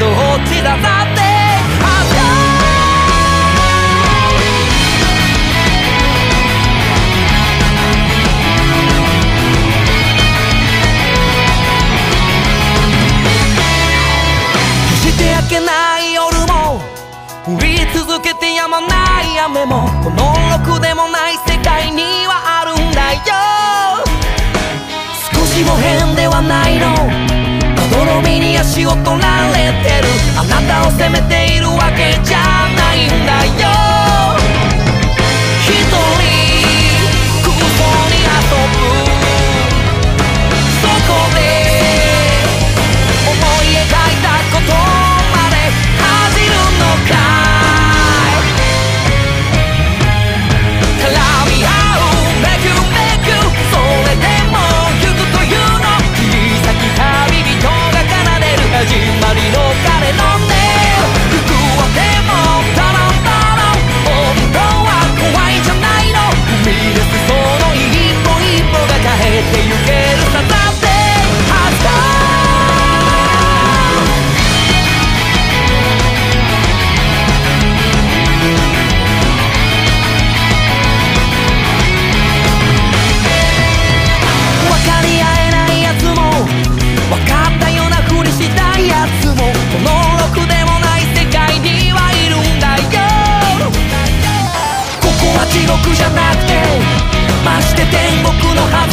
the whole 私を取られてる。あなたを責めているわけじゃないんだよ。記録じゃなくてまして天国の花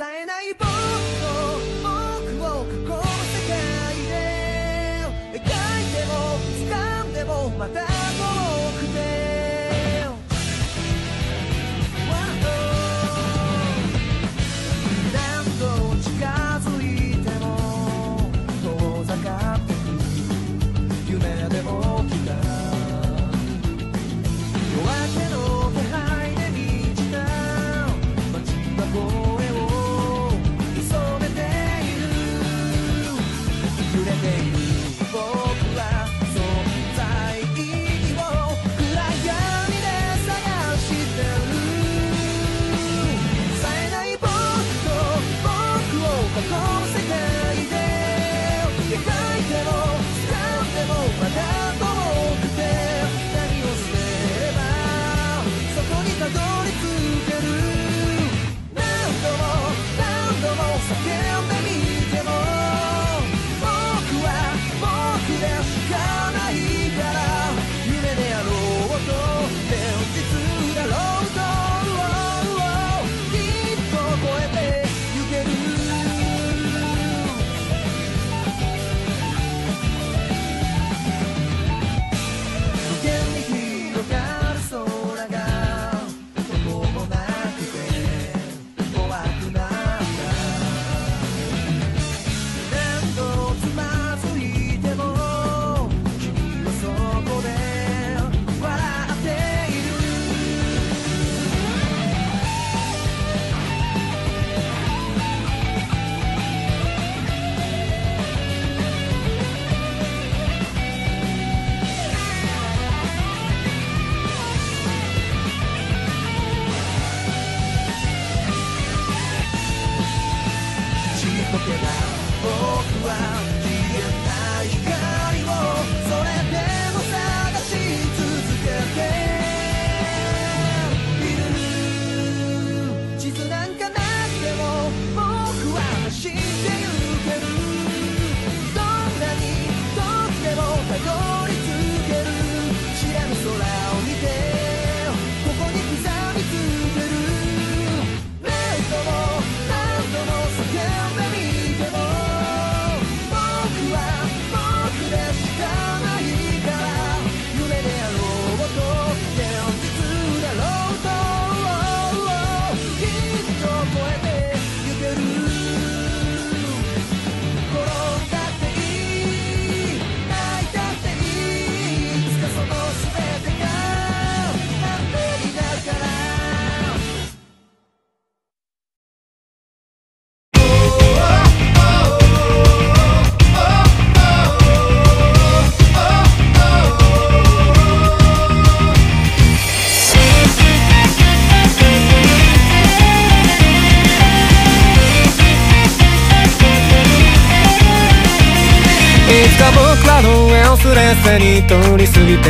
冴えない僕と僕を囲む世界で描いても掴んでもまた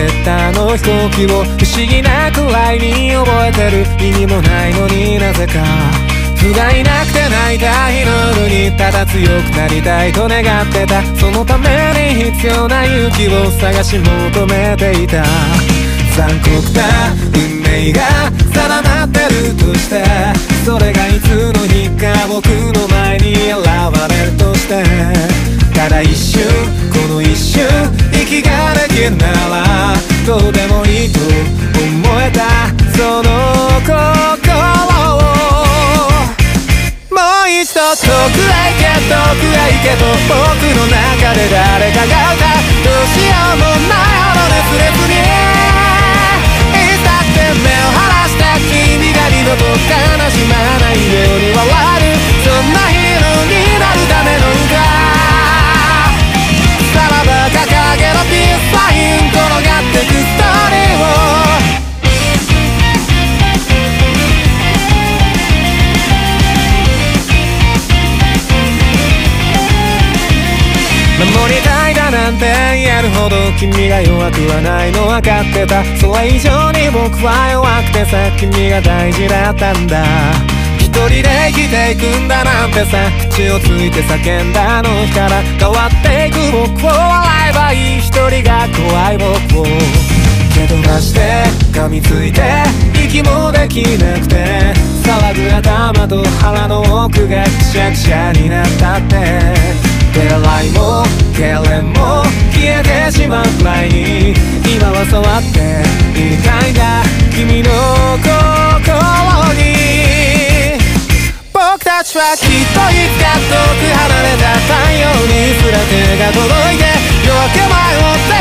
せに通り過ぎてったあの飛行機を不思議なくらいに覚えてる意味もないのになぜか。不甲斐なくて泣いた日の夜にただ強くなりたいと願ってた。そのために必要な勇気を探し求めていた。残酷な運命が定まってるとして。それがいつの日か僕の前に現れるとして。ただ一瞬この一瞬息ができる。ならどうでもいいと思えたその心をもう一度遠くへ行け遠くへ行けと僕の中で誰かが歌うどうしようもないほど熱烈にいつだって目を離した君が二度と悲しまないように笑える。そんなヒーローになる。ための歌守りたいだなんて言えるほど君が弱くはないの分かってた。それ以上に僕は弱くてさ君が大事だったんだ。一人で生きていくんだなんてさ口をついて叫んだあの日から変わっていく。僕を笑えばいい一人が怖い僕を。蹴飛ばして噛みついて息もできなくて騒ぐ頭と腹の奥がくしゃくしゃになったって。出会いも経験も消えてしまうくらいに今は触っていたいんだ君の心に僕たちはきっといつか遠く離れた太陽にすら手が届いて夜明け前を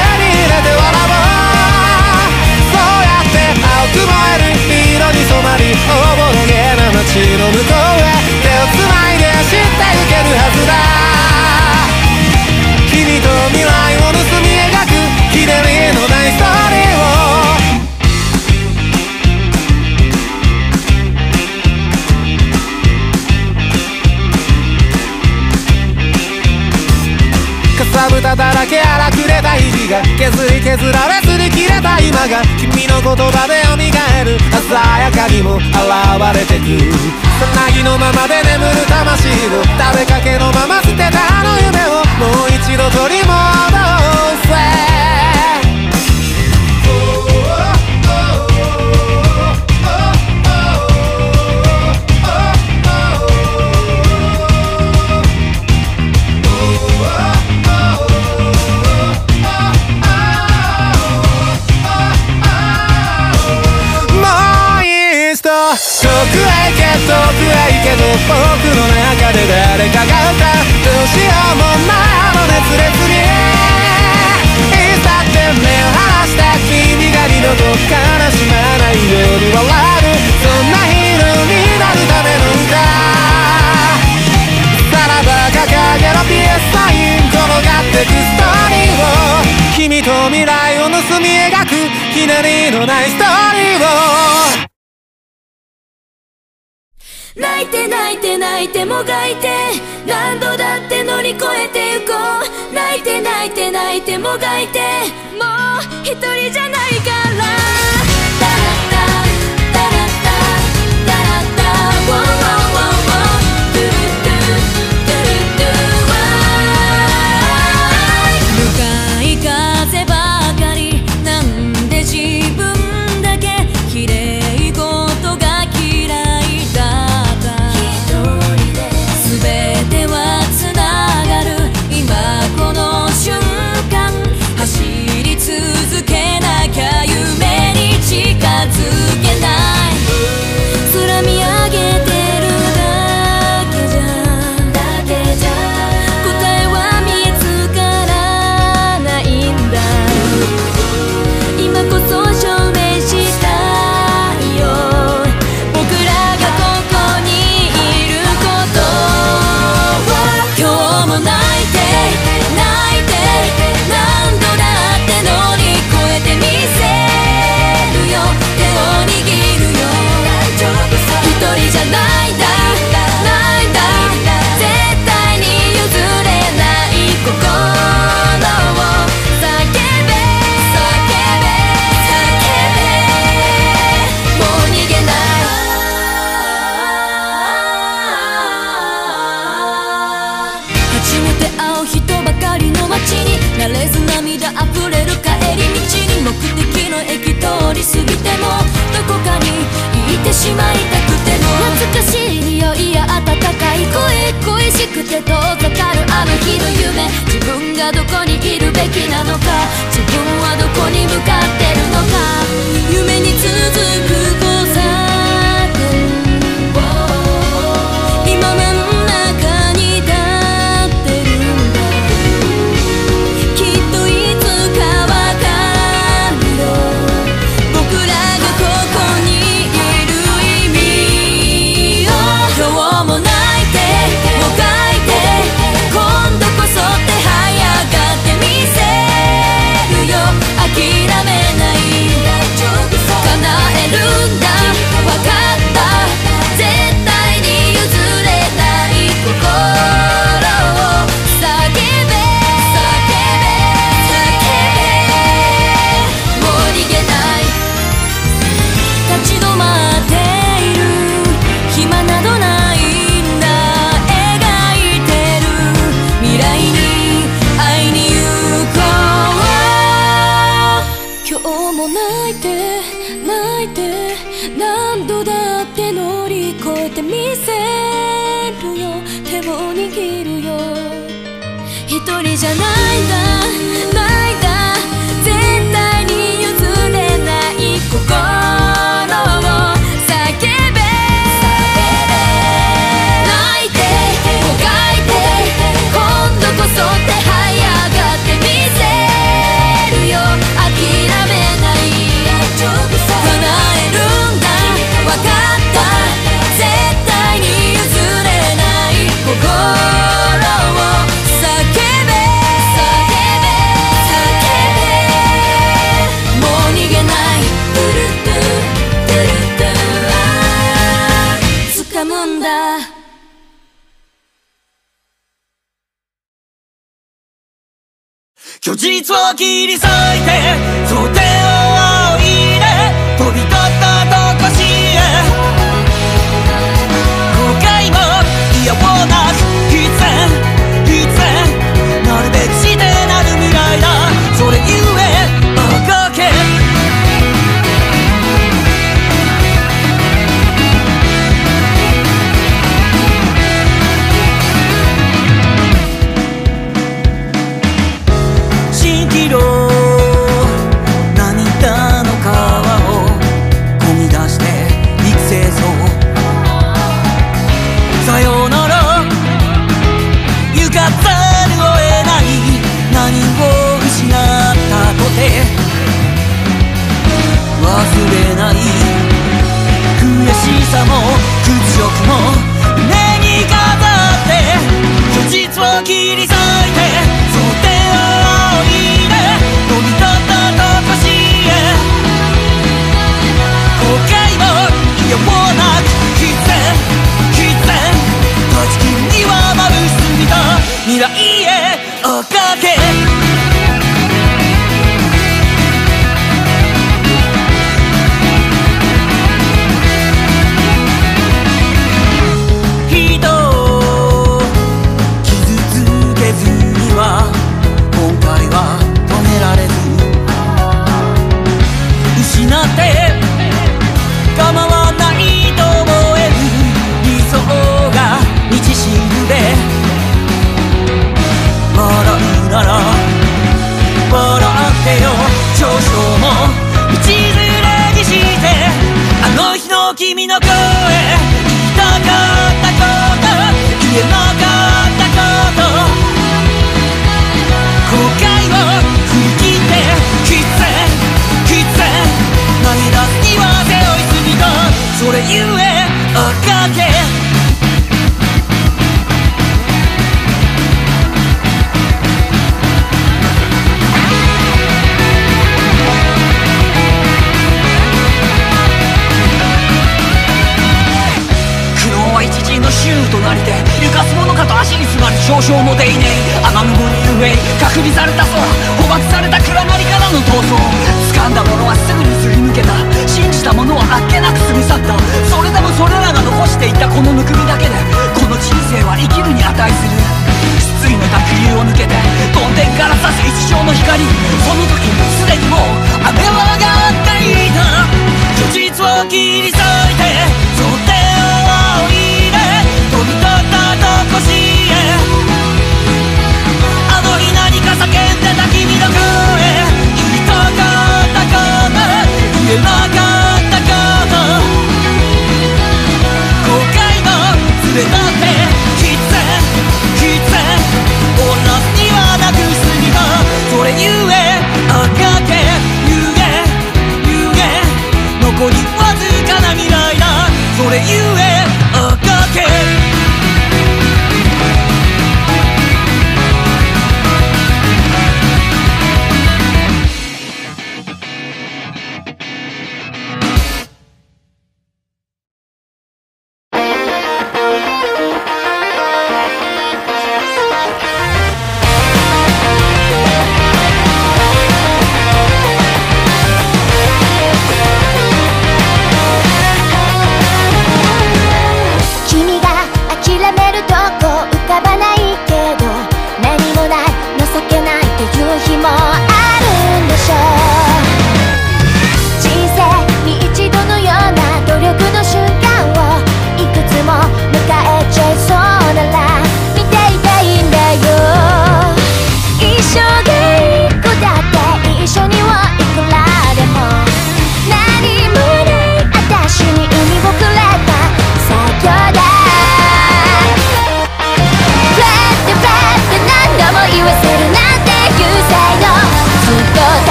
それゆえ追っ衆となりてゆかす者かと足に座る少々もでいねえ雨雲に埋め隔離された空。捕獲された蔵いたこのぬくみだけでこの人生は生きるに値する。失意の濁流を抜けて梵天から差す一生の光。その時すでにもう雨は上がっていた。如実を切り裂く without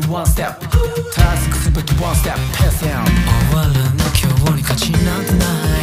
るワンステップ。タスクすべきワンステップ。終わらな今日に勝ちなんてない。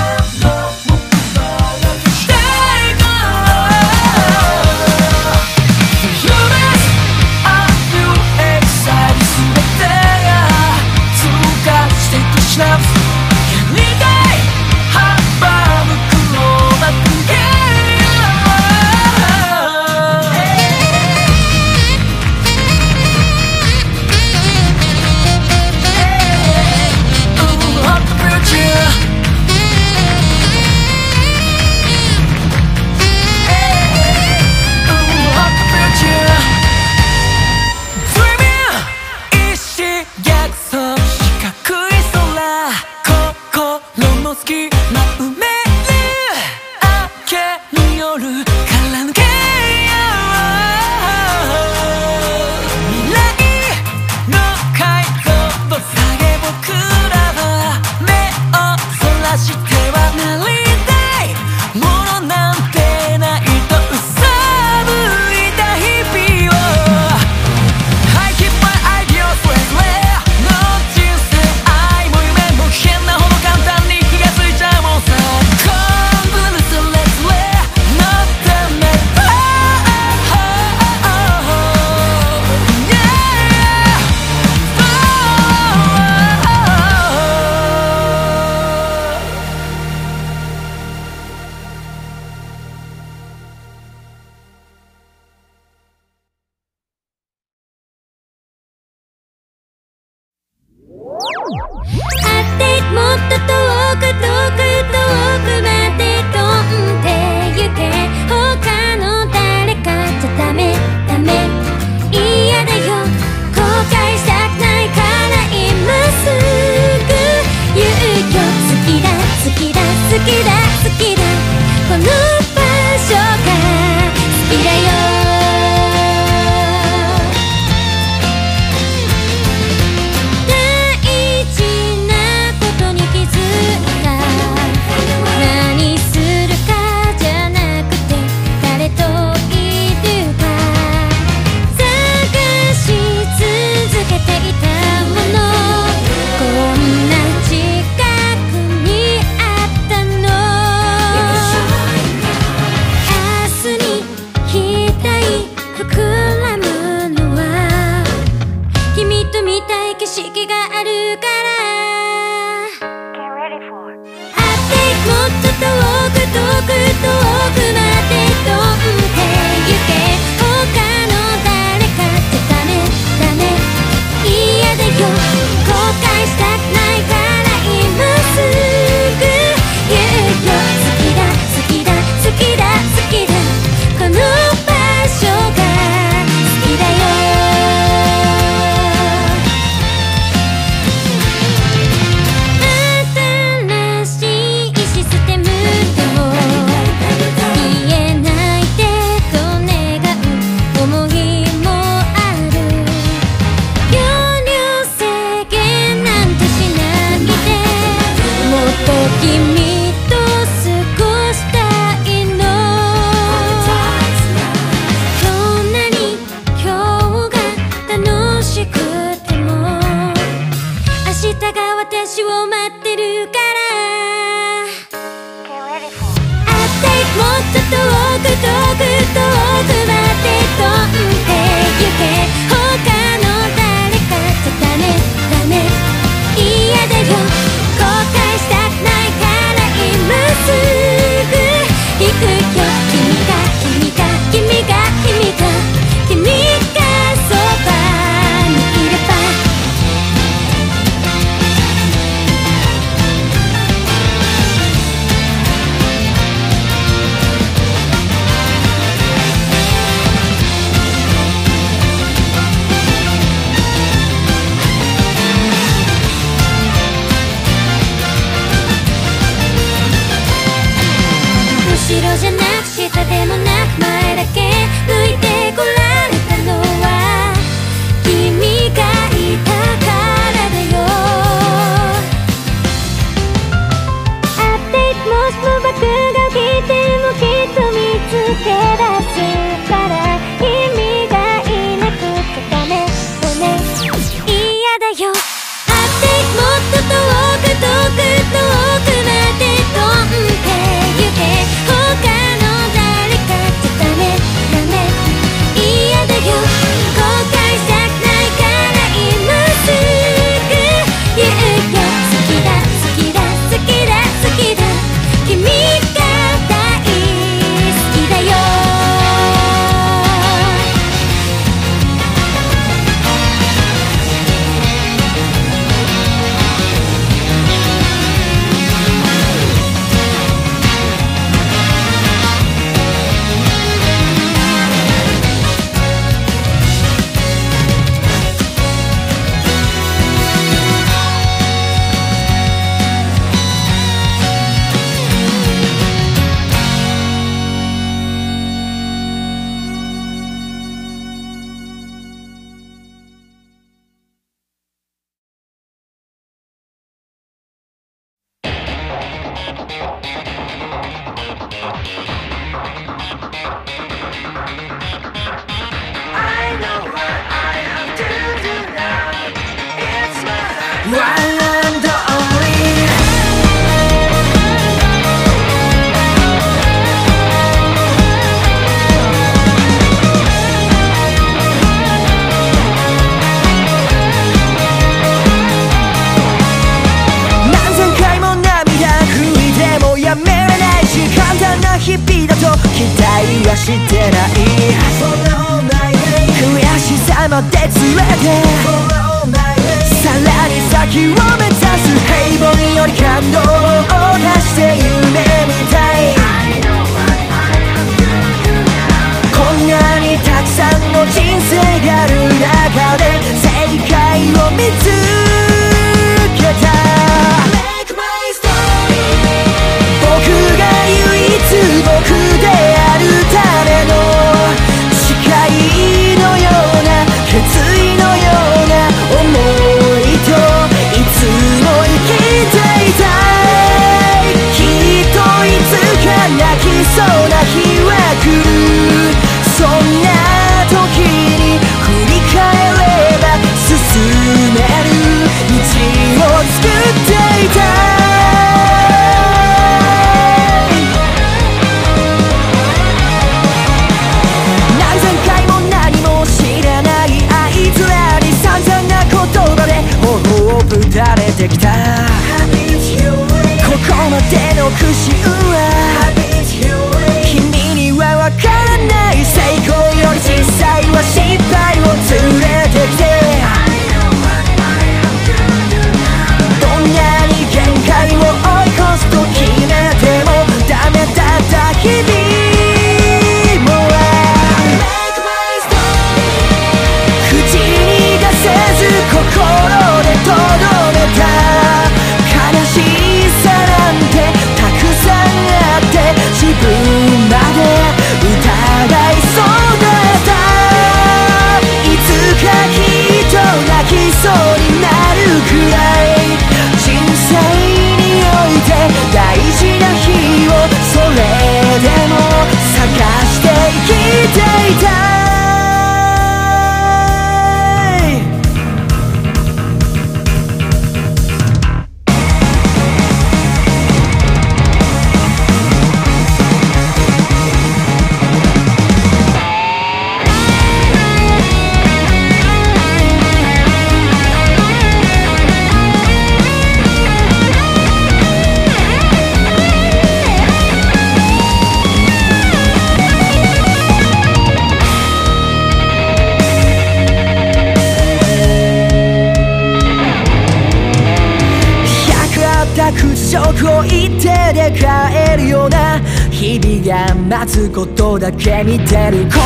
love. そんな時に振り返れば進めことだけ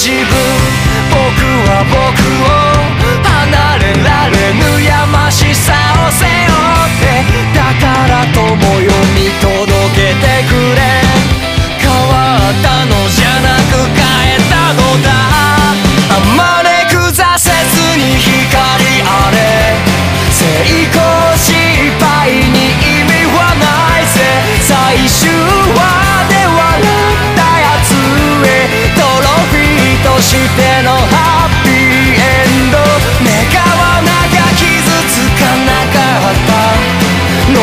自分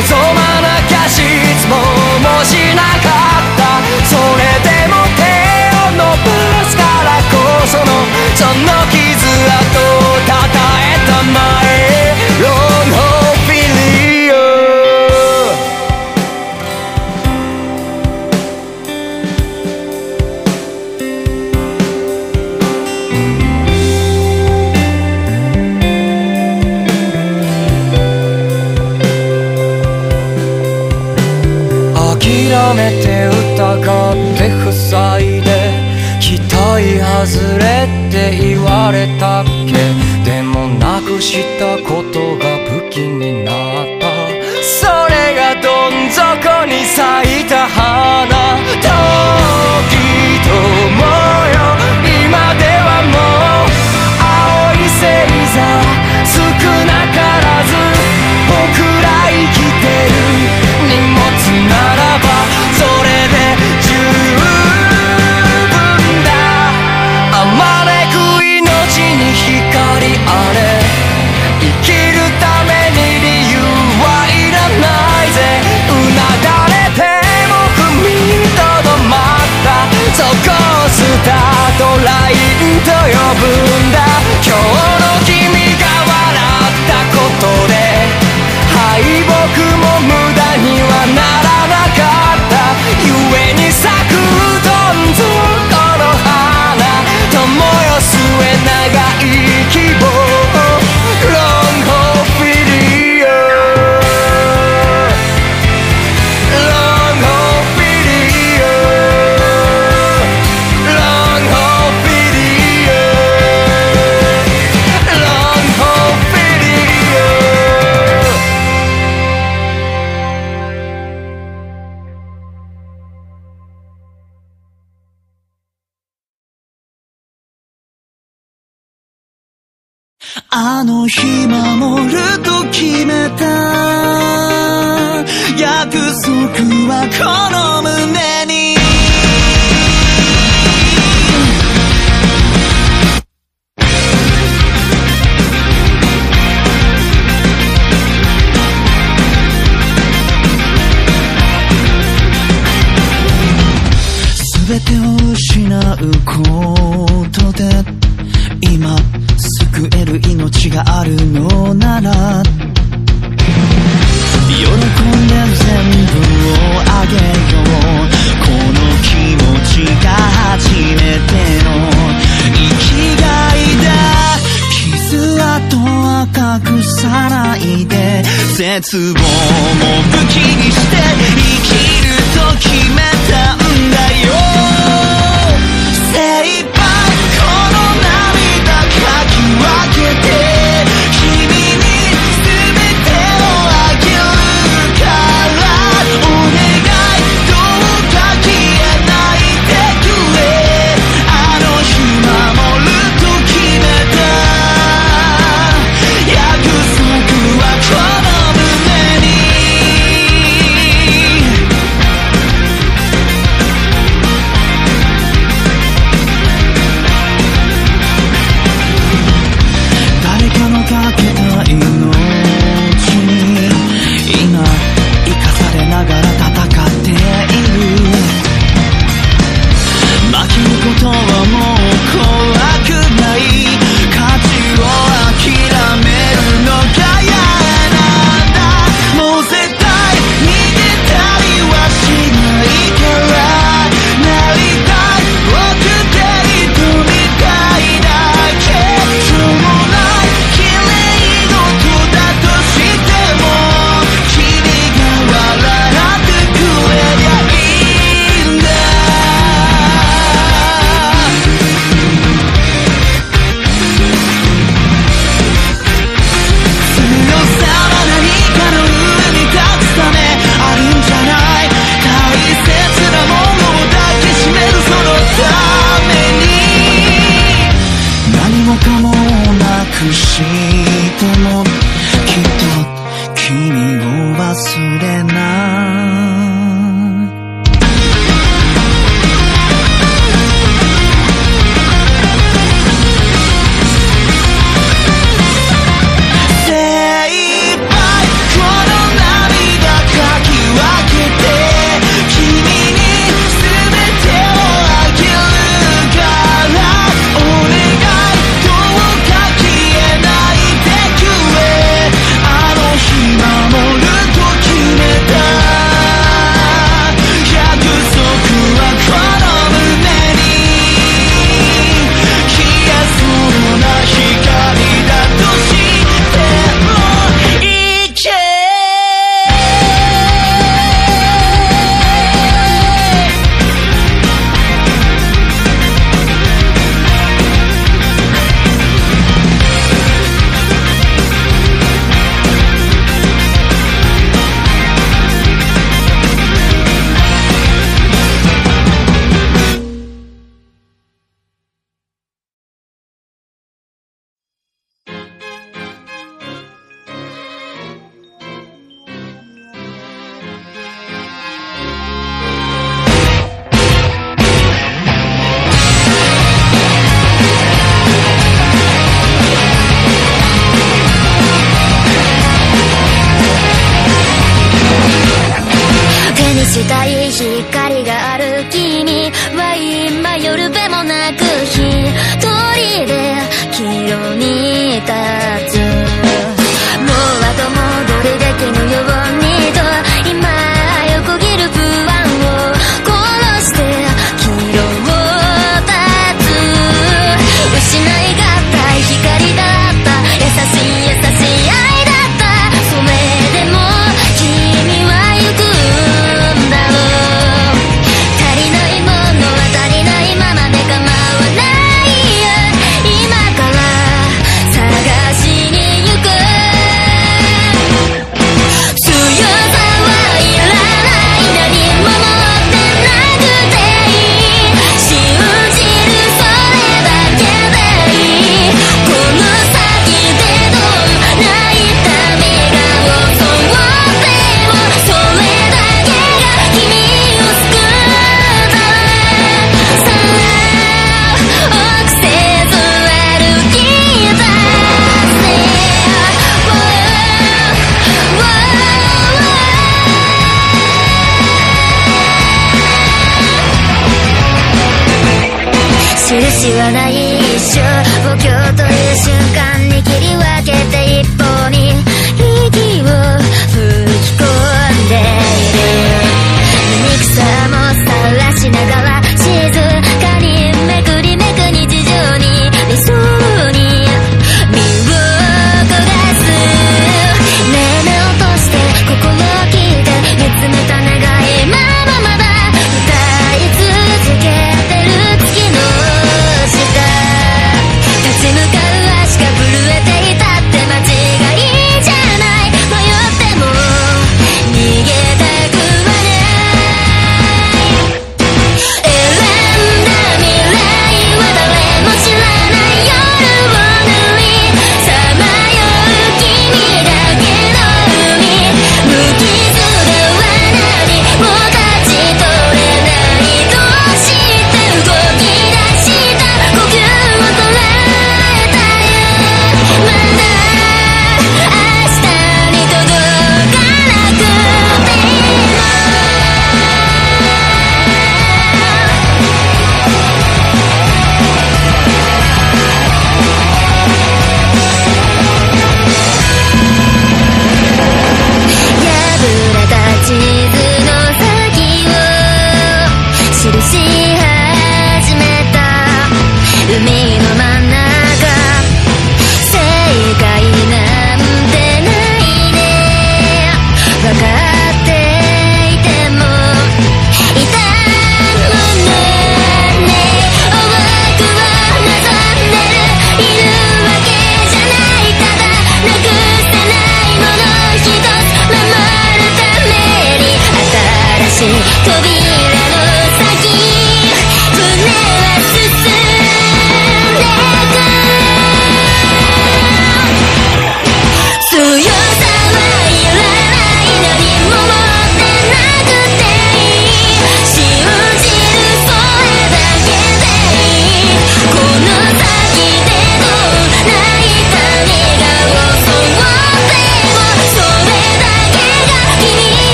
っ分だ今日あの日守ると決めたがあるのなら。喜んで全部をあげよう。この気持ちが初めての。生きがいだ。傷跡は隠さないで。絶望も武器にして生きると決めたんだよ。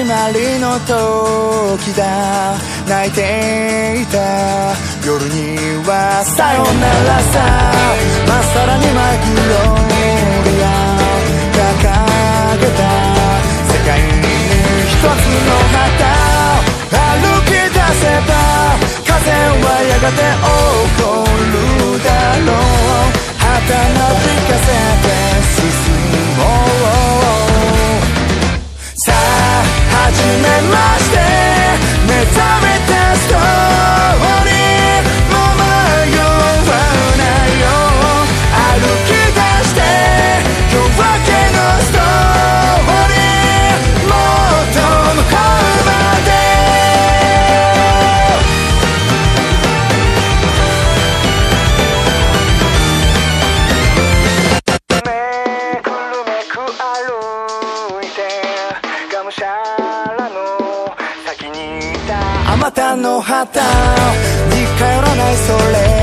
始まりの時だ。泣いていた。夜にはさよならさ。まっさらにマイクロビア掲げた。世界に一つの旗歩き出せば風はやがて起こるだろう。my mind. の旗に帰らないそれ。